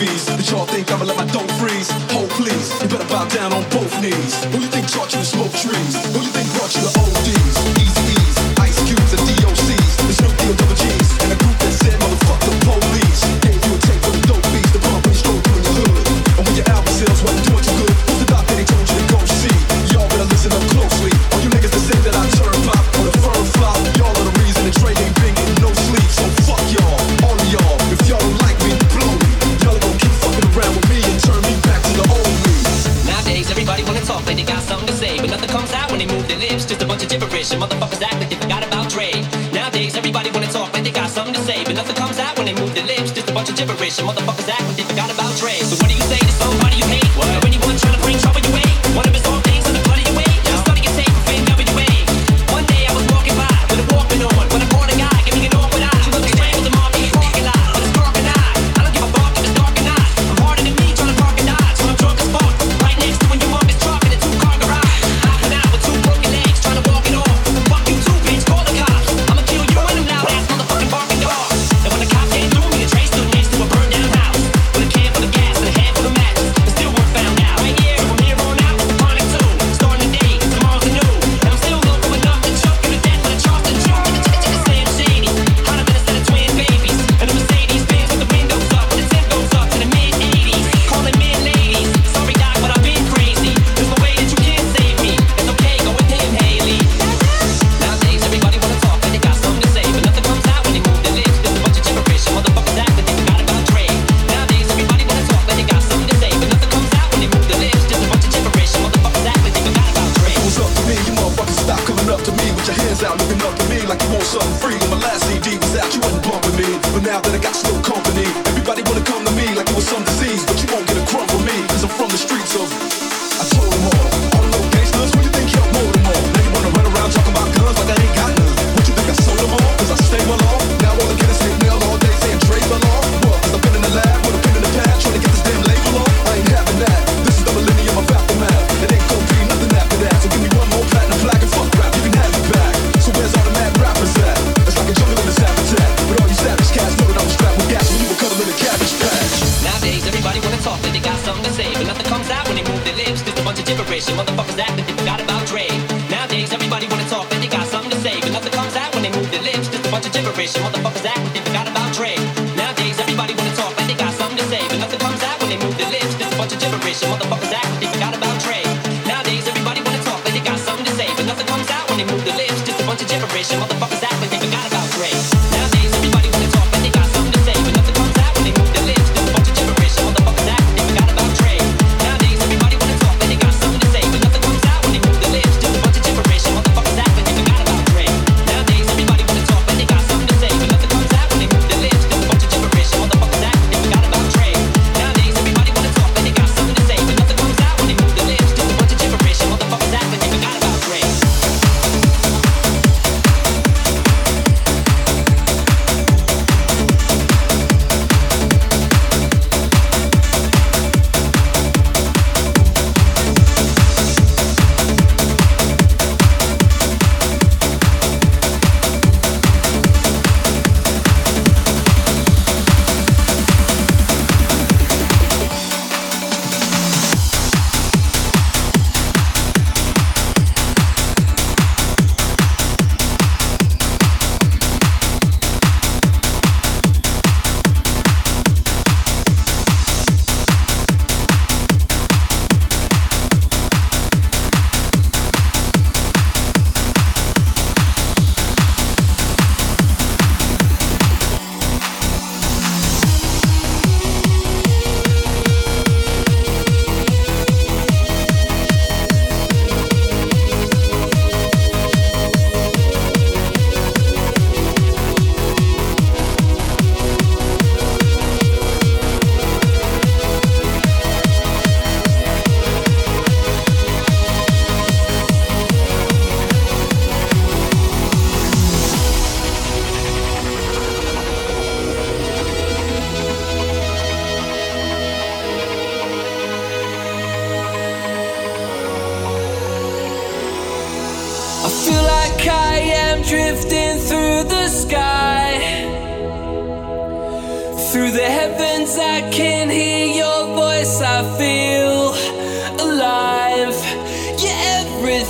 movies that y'all think I'ma let my dough freeze. Hold please, you better bow down on both knees. wish, and motherfuckers act like they forgot about Dre. Nowadays, everybody wanna talk like they got something to say, but nothing comes out when they move their lips. Just a bunch of gibberish, and motherfuckers act like they forgot about Dre. So what do you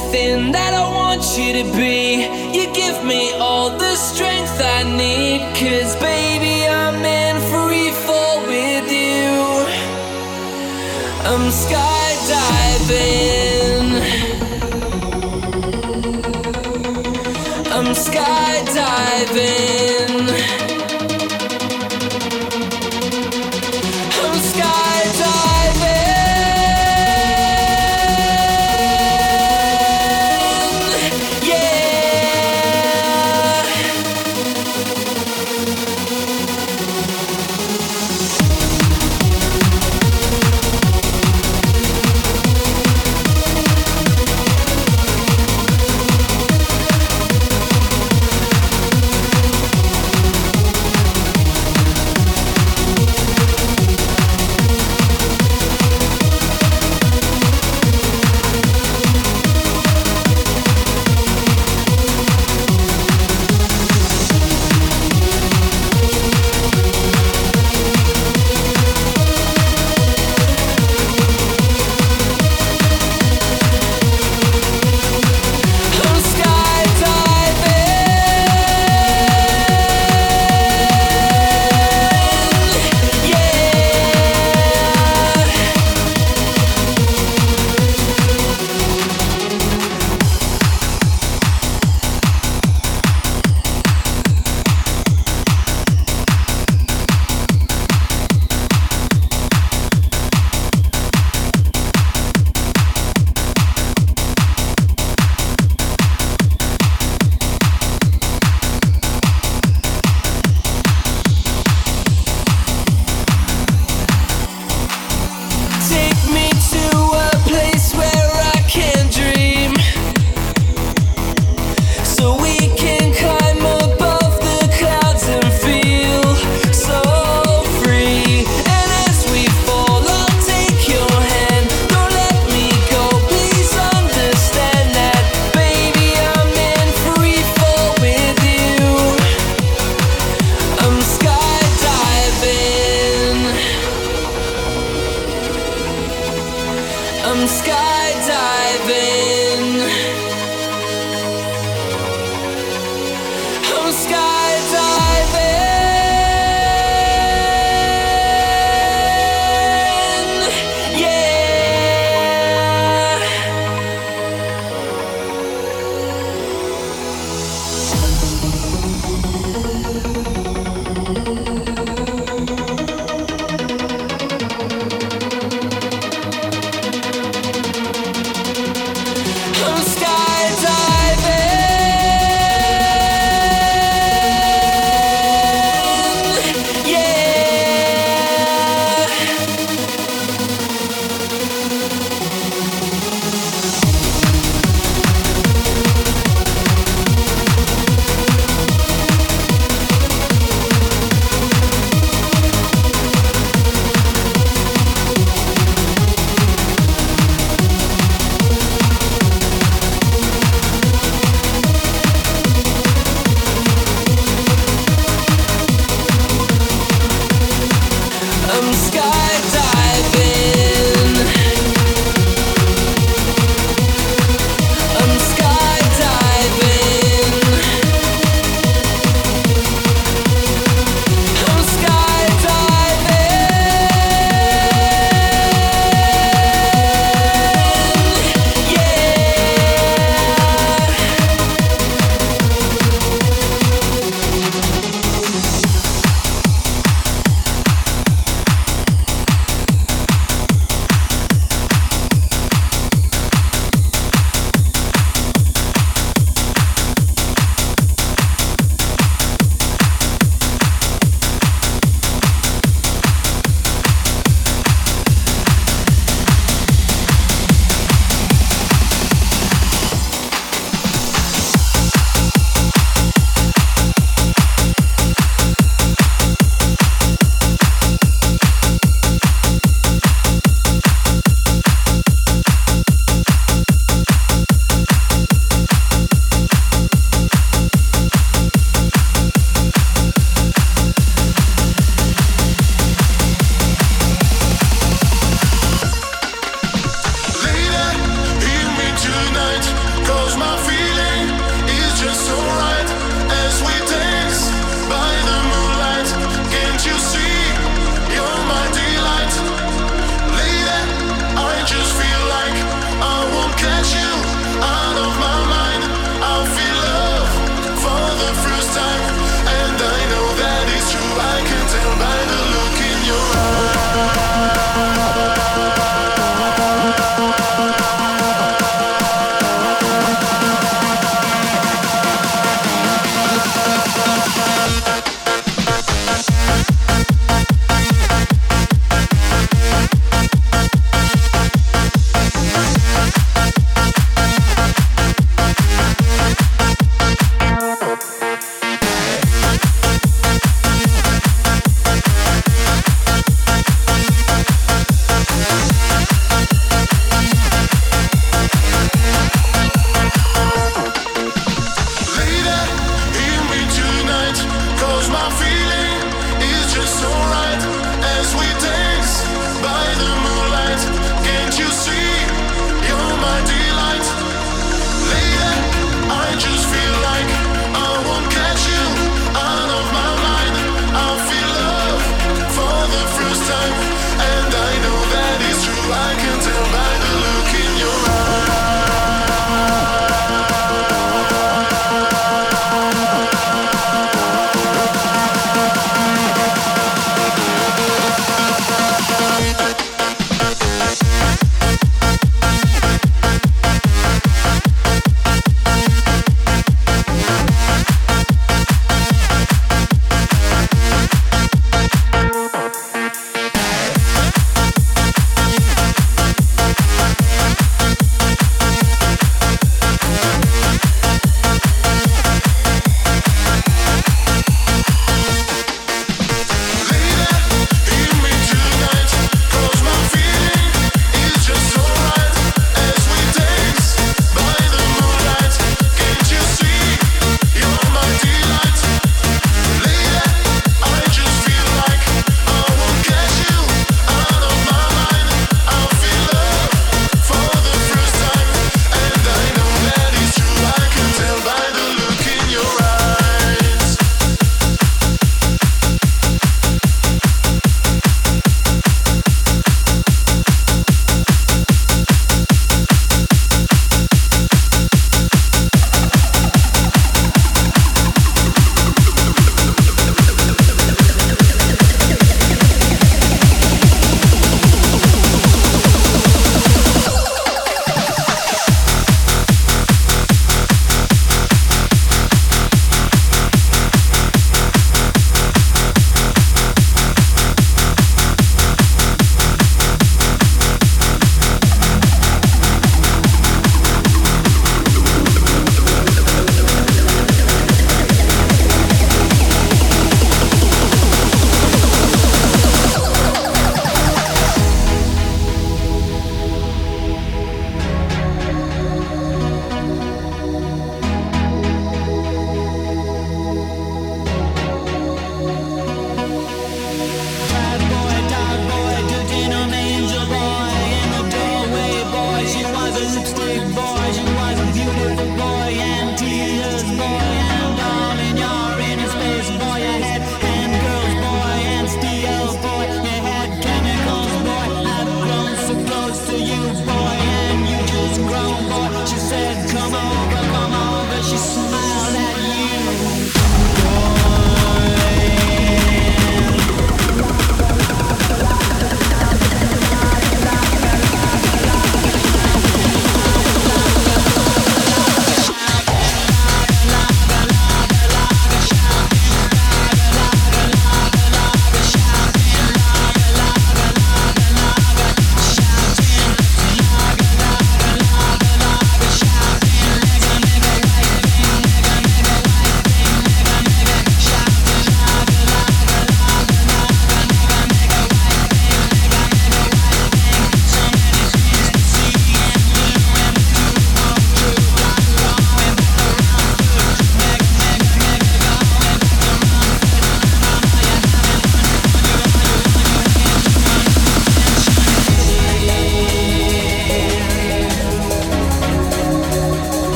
everything that I want you to be. You give me all the strength I need. Cause, baby,